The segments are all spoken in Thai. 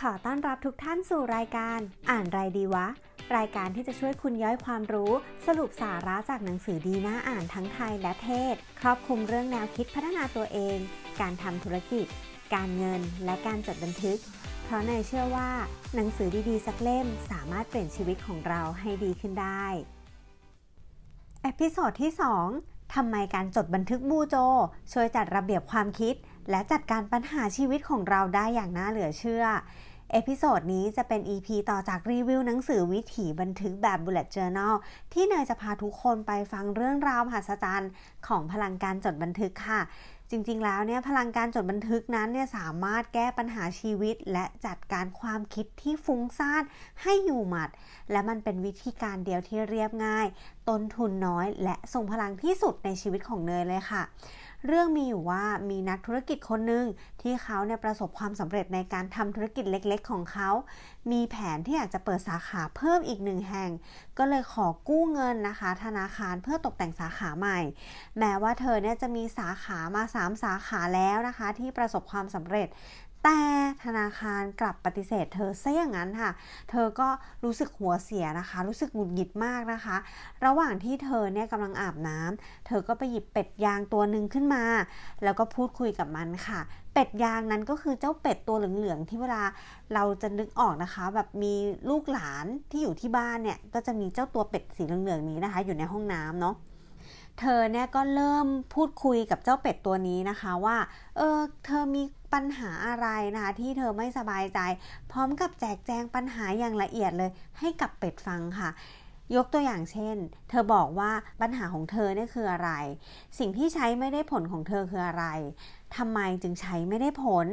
ขอต้อนรับทุกท่านสู่รายการ อ่านไรดีวะ รายการที่จะช่วยคุณย่อยความรู้ สรุปสาระจากหนังสือดีน่าอ่านทั้งไทยและเทศ ครอบคลุมเรื่องแนวคิดพัฒนาตัวเอง การทำธุรกิจ การเงิน และการจดบันทึก เพราะเนยเชื่อว่า หนังสือดีๆ สักเล่มสามารถเปลี่ยนชีวิตของเราให้ดีขึ้นได้ episode ที่ 2ทำไมการจดบันทึก BuJo ช่วยจัดระเบียบความคิด และจัดการปัญหาชีวิตของเราได้อย่างน่าเหลือเชื่อ episode นี้จะเป็น EP ต่อจากรีวิวหนังสือวิถีบันทึกแบบ Bullet Journal ที่เนยจะพาทุกคนไปฟังเรื่องราวมหัศจรรย์ของพลังการจดบันทึกค่ะจริงๆ แล้วเนี่ยพลังการจดบันทึกนั้นเนี่ยสามารถแก้ปัญหาชีวิต และจัดการความคิดที่ฟุ้งซ่านให้อยู่หมัด และมันเป็นวิธีการเดียวที่เรียบง่าย ต้นทุนน้อย และทรงพลังที่สุดในชีวิตของเนยเลยค่ะ เรื่องมีอยู่ว่ามีนักธุรกิจคนหนึ่งที่เขาเนี่ยประสบความสำเร็จในการทำธุรกิจเล็กๆ ของเขา มีแผนที่อยากจะเปิดสาขาเพิ่มอีกหนึ่งแห่ง ก็เลยขอกู้เงินนะคะ ธนาคารเพื่อตกแต่งสาขาใหม่ แม้ว่าเธอเนี่ยจะมีสาขามา 3 สาขาแล้วนะคะ ที่ประสบความสำเร็จ แต่ธนาคารกลับปฏิเสธเธอซะอย่างนั้นค่ะ เธอก็รู้สึกหัวเสียนะคะ รู้สึกหงุดหงิดมากนะคะ ระหว่างที่เธอเนี่ยกำลังอาบน้ำเธอก็ไปหยิบเป็ดยางตัวหนึ่งขึ้นมา แล้วก็พูดคุยกับมันค่ะ เป็ดยางนั้นก็คือเจ้าเป็ดตัวเหลืองๆที่เวลาเราจะนึกออกนะคะ แบบมีลูกหลานที่อยู่ที่บ้านเนี่ยก็จะมีเจ้าตัวเป็ดสีเหลืองๆนี้นะคะ อยู่ในห้องน้ำเนาะ เธอเนี่ยก็เริ่มพูดคุยกับเจ้าเป็ดตัวนี้นะคะว่า เออ เธอมีปัญหาอะไรนะคะที่เธอไม่สบายใจ พร้อมกับแจกแจงปัญหาอย่างละเอียดเลย ให้กับเป็ดฟังค่ะ ยกตัวอย่างเช่น เธอบอกว่าปัญหาของเธอเนี่ยคืออะไร สิ่งที่ใช้ไม่ได้ผลของเธอคืออะไรทำไมจึงใช้ไม่ได้ผล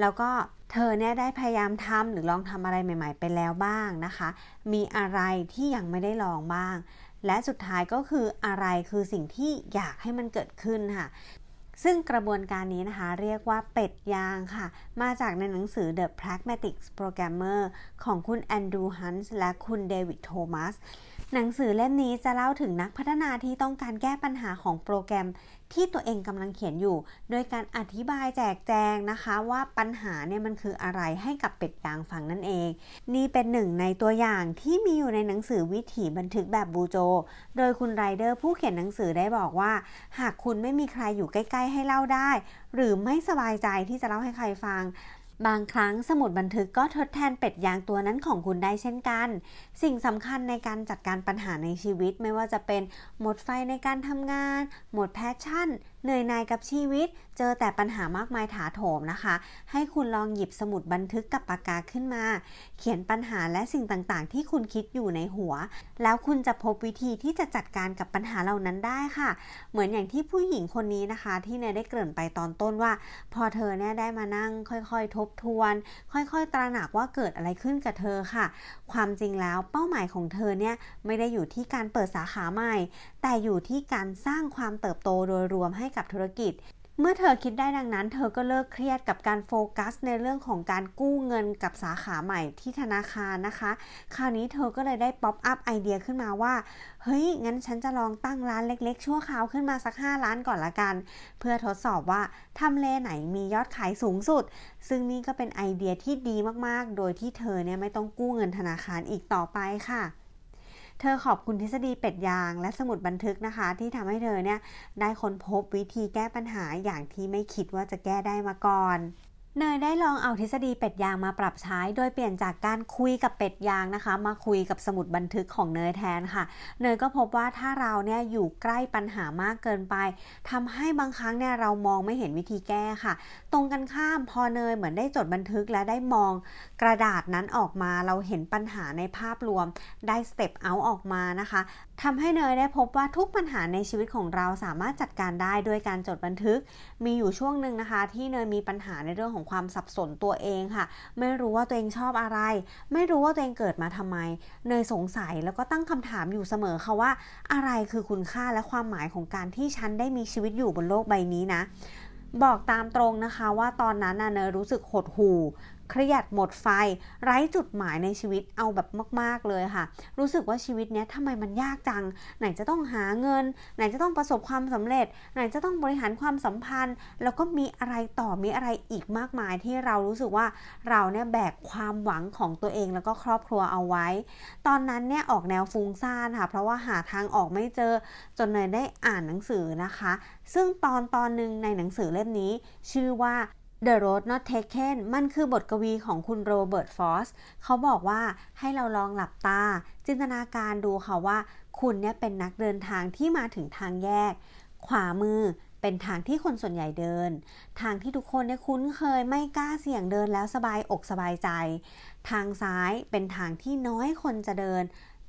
แล้วก็เธอเนี่ยได้พยายามทำหรือลองทำอะไรใหม่ ๆ ไปแล้วบ้างนะคะ มีอะไรที่ยังไม่ได้ลองบ้าง และสุดท้ายก็คืออะไรคือสิ่งที่อยากให้มันเกิดขึ้นค่ะ ซึ่งกระบวนการนี้นะคะ เรียกว่าเป็ดยางค่ะ มาจากในหนังสือ The Pragmatic Programmer ของคุณแอนดรูฮันส์และคุณเดวิดโทมัส หนังสือเล่มนี้จะเล่าถึงนักพัฒนาที่ต้องการแก้ปัญหาของโปรแกรมที่ตัวเองกำลังเขียนอยู่ โดยการอธิบายแจกแจงนะคะว่าปัญหาเนี่ยมันคืออะไรให้กับเป็ดยางฟังนั่นเอง นี่เป็นหนึ่งในตัวอย่างที่มีอยู่ในหนังสือวิถีบันทึกแบบบูโจ โดยคุณไรเดอร์ผู้เขียนหนังสือได้บอกว่า หากคุณไม่มีใครอยู่ใกล้ ๆ ให้เล่าได้ หรือไม่สบายใจที่จะเล่าให้ใครฟัง บางครั้งสมุดบันทึกก็ทดแทนเป็ดยางตัวนั้นของคุณได้เช่นกัน สิ่งสำคัญในการจัดการปัญหาในชีวิตไม่ว่าจะเป็นหมดไฟในการทำงาน หมดแพชชั่น เหนื่อยหน่ายกับชีวิต เจอแต่ปัญหามากมายถาโถมนะคะ ให้คุณลองหยิบสมุดบันทึกกับปากกาขึ้นมา เขียนปัญหาและสิ่งต่างๆ ที่คุณคิดอยู่ในหัว แล้วคุณจะพบวิธีที่จะจัดการกับปัญหาเหล่านั้นได้ค่ะ เหมือนอย่างที่ผู้หญิงคนนี้นะคะ ที่เนยได้เกริ่นไปตอนต้นว่า พอเธอเนี่ยได้มานั่ง ค่อยๆ ทบทวน ค่อยๆ ตระหนักว่าเกิดอะไรขึ้นกับเธอค่ะ ความจริงแล้วเป้าหมายของเธอเนี่ยไม่ได้อยู่ที่การเปิดสาขาใหม่ แต่อยู่ที่การสร้างความเติบโตโดยรวมให้กับธุรกิจ เมื่อเธอคิดได้ดังนั้น เธอก็เลิกเครียดกับการโฟกัสในเรื่องของการกู้เงินกับสาขาใหม่ที่ธนาคารนะคะ คราวนี้เธอก็เลยได้ pop up ไอเดียขึ้นมาว่า เฮ้ย งั้นฉันจะลองตั้งร้านเล็กๆ ชั่วคราวขึ้นมาสัก5ร้านก่อนละกัน เพื่อทดสอบว่าทำเลไหนมียอดขายสูงสุด ซึ่งนี่ก็เป็นไอเดียที่ดีมากๆ โดยที่เธอเนี่ยไม่ต้องกู้เงินธนาคารอีกต่อไปค่ะ เธอขอบคุณทฤษฎีเป็ดยางและสมุดบันทึกนะคะ ที่ทำให้เธอเนี่ยได้ค้นพบวิธีแก้ปัญหาอย่างที่ไม่คิดว่าจะแก้ได้มาก่อน เนยได้ลองเอาทฤษฎีเป็ดยางมาปรับใช้ โดยเปลี่ยนจากการคุยกับเป็ดยางนะคะ มาคุยกับสมุดบันทึกของเนยแทนค่ะ เนยก็พบว่าถ้าเราเนี่ยอยู่ใกล้ปัญหามากเกินไปทำให้บางครั้งเนี่ยเรามองไม่เห็นวิธีแก้ค่ะ ตรงกันข้ามพอเนยเหมือนได้จดบันทึกและได้มองกระดาษนั้นออกมา เราเห็นปัญหาในภาพรวมได้สเต็ปเอาออกมานะคะทำให้เนยได้พบว่าทุกปัญหาในชีวิตของเราสามารถจัดการได้ด้วยการจดบันทึก มีอยู่ช่วงหนึ่งนะคะ ที่เนยมีปัญหาในเรื่องของความสับสนตัวเองค่ะ ไม่รู้ว่าตัวเองชอบอะไร ไม่รู้ว่าตัวเองเกิดมาทำไม เนยสงสัยแล้วก็ตั้งคำถามอยู่เสมอค่ะว่า อะไรคือคุณค่าและความหมายของการที่ฉันได้มีชีวิตอยู่บนโลกใบนี้นะ บอกตามตรงนะคะว่าตอนนั้นเนยรู้สึกหดหู่เครียดหมดไฟ ไร้จุดหมายในชีวิตเอาแบบมาก ๆ เลยค่ะ รู้สึกว่าชีวิตเนี้ยทำไมมันยากจัง ไหนจะต้องหาเงิน ไหนจะต้องประสบความสำเร็จ ไหนจะต้องบริหารความสัมพันธ์ แล้วก็มีอะไรต่อมีอะไรอีกมากมายที่เรารู้สึกว่าเราเนี่ยแบกความหวังของตัวเองแล้วก็ครอบครัวเอาไว้ ตอนนั้นเนี่ยออกแนวฟุ้งซ่านค่ะ เพราะว่าหาทางออกไม่เจอจนเนยได้อ่านหนังสือนะคะ ซึ่งตอนตอนหนึ่งในหนังสือเล่มนี้ ชื่อว่า The Road Not Taken มันคือบทกวีของคุณโรเบิร์ตฟอสเขาบอกว่าให้เราลองหลับตา จินตนาการดูค่ะว่า คุณเนี่ยเป็นนักเดินทางที่มาถึงทางแยก ขวามือเป็นทางที่คนส่วนใหญ่เดิน ทางที่ทุกคนเนี่ยคุ้นเคยไม่กล้าเสี่ยงเดินแล้วสบายอกสบายใจ ทางซ้ายเป็นทางที่น้อยคนจะเดิน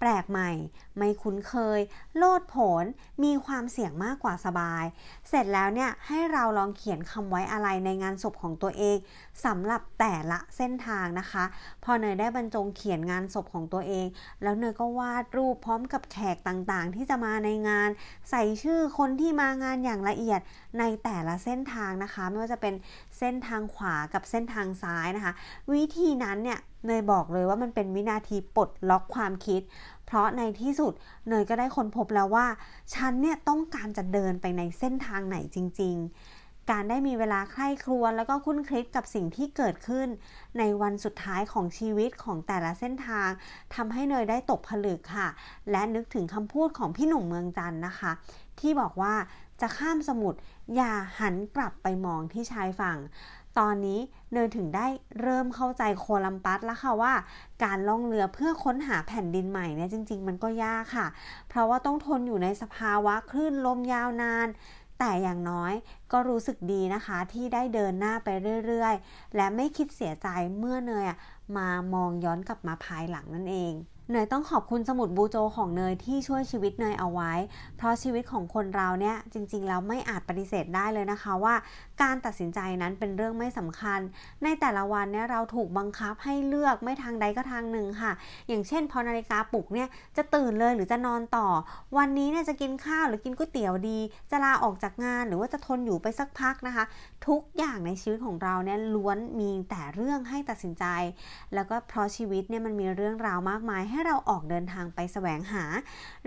แปลกใหม่ ไม่คุ้นเคย โลดผลมีความเสี่ยงมากกว่าสบาย เสร็จแล้วเนี่ยให้เราลองเขียนคำไว้อะไรในงานศพของตัวเองสำหรับแต่ละเส้นทางนะคะ พอเนยได้บรรจงเขียนงานศพของตัวเอง แล้วเนยก็วาดรูปพร้อมกับแขกต่างๆ ที่จะมาในงาน ใส่ชื่อคนที่มางานอย่างละเอียดในแต่ละเส้นทางนะคะ ไม่ว่าจะเป็นเส้นทางขวากับเส้นทางซ้ายนะคะ วิธีนั้นเนี่ย เนยบอกเลยว่ามันเป็นวินาทีปลดล็อกความคิด เพราะในที่สุดเนยก็ได้ค้นพบแล้วว่า ฉันเนี่ยต้องการจะเดินไปในเส้นทางไหนจริง ๆ การได้มีเวลาใคร่ครวญแล้วก็คุ้นคิดกับสิ่งที่เกิดขึ้น ในวันสุดท้ายของชีวิตของแต่ละเส้นทางทำให้เนยได้ตกผลึกค่ะ และนึกถึงคำพูดของพี่หนุ่มเมืองจันนะคะ ที่บอกว่าจะข้ามสมุทรอย่าหันกลับไปมองที่ชายฝั่ง ตอนนี้เนยถึงได้เริ่มเข้าใจโคลัมปัสแล้วค่ะว่า การล่องเรือเพื่อค้นหาแผ่นดินใหม่เนี่ยจริง ๆ มันก็ยากค่ะ เพราะว่าต้องทนอยู่ในสภาวะคลื่นลมยาวนาน แต่อย่างน้อย ก็รู้สึกดีนะคะที่ได้เดินหน้าไปเรื่อยๆ และไม่คิดเสียใจเมื่อเนยมามองย้อนกลับมาภายหลังนั่นเองเนยต้องขอบคุณสมุดบูโจของเนยที่ช่วยชีวิตเนยเอาไว้ เพราะชีวิตของคนเราเนี่ยจริงๆแล้วไม่อาจปฏิเสธได้เลยนะคะว่า การตัดสินใจนั้นเป็นเรื่องไม่สำคัญ ในแต่ละวันเนี่ยเราถูกบังคับให้เลือกไม่ทางใดก็ทางหนึ่งค่ะ อย่างเช่น พอนาฬิกาปลุกเนี่ยจะตื่นเลยหรือจะนอนต่อ วันนี้เนี่ยจะกินข้าวหรือกินก๋วยเตี๋ยวดี จะลาออกจากงานหรือว่าจะทนอยู่ไปสักพักนะคะ ทุกอย่างในชีวิตของเราเนี่ยล้วนมีแต่เรื่องให้ตัดสินใจ แล้วก็เพราะชีวิตเนี่ยมันมีเรื่องราวมากมาย ให้เราออกเดินทางไปแสวงหา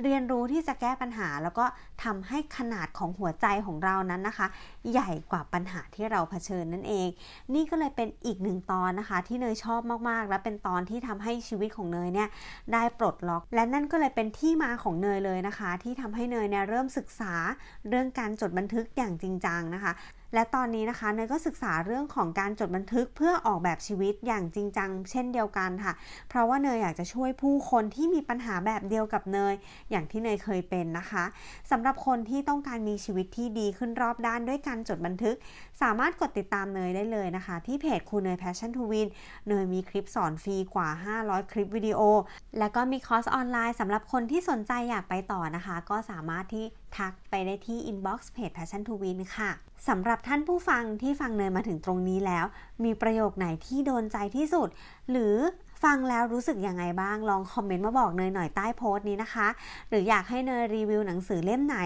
เรียนรู้ที่จะแก้ปัญหา แล้วก็ทำให้ขนาดของหัวใจของเรานั้นนะคะ ใหญ่กว่าปัญหาที่เราเผชิญนั่นเอง นี่ก็เลยเป็นอีกหนึ่งตอนนะคะ ที่เนยชอบมากๆ และเป็นตอนที่ทำให้ชีวิตของเนยเนี่ยได้ปลดล็อก และนั่นก็เลยเป็นที่มาของเนยเลยนะคะ ที่ทำให้เนยเนี่ยเริ่มศึกษาเรื่องการจดบันทึกอย่างจริงจังนะคะ และตอนนี้นะคะเนยก็ศึกษาเรื่องของการจดบันทึกเพื่อออกแบบชีวิตอย่างจริงจังเช่นเดียวกันค่ะ เพราะว่าเนยอยากจะช่วยผู้คนที่มีปัญหาแบบเดียวกับเนย อย่างที่เนยเคยเป็นนะคะสำหรับคนที่ต้องการมีชีวิตที่ดีขึ้นรอบด้านด้วยการจดบันทึก สามารถกดติดตามเนยได้เลยนะคะ ที่เพจครูเนย Passion to Win เนยมีคลิปสอนฟรีกว่า 500 คลิปวิดีโอ และก็มีคอร์สออนไลน์สำหรับคนที่สนใจอยากไปต่อนะคะ ก็สามารถที่ ทักไปได้ที่ inbox เพจ Passion to Win ค่ะสำหรับท่านผู้ฟังที่ฟังเนยมาถึงตรงนี้แล้ว มีประโยคไหนที่โดนใจที่สุด หรือฟังแล้วรู้สึกยังไงบ้างลองคอมเมนต์มาบอกเนยหน่อยใต้โพสต์นี้นะคะ หรืออยากให้เนยรีวิวหนังสือเล่มไหน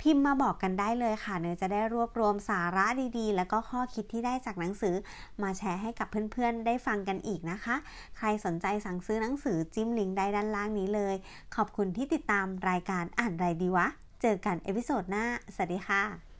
พิมพ์มาบอกกันได้เลยค่ะ เนยจะได้รวบรวมสาระดีๆ แล้วก็ข้อคิดที่ได้จากหนังสือ มาแชร์ให้กับเพื่อนๆ ได้ฟังกันอีกนะคะ ใครสนใจสั่งซื้อหนังสือจิ้มลิงก์ได้ด้านล่างนี้เลย ขอบคุณที่ติดตามรายการอ่านไรดีวะ เจอกัน episode หน้า สวัสดีค่ะ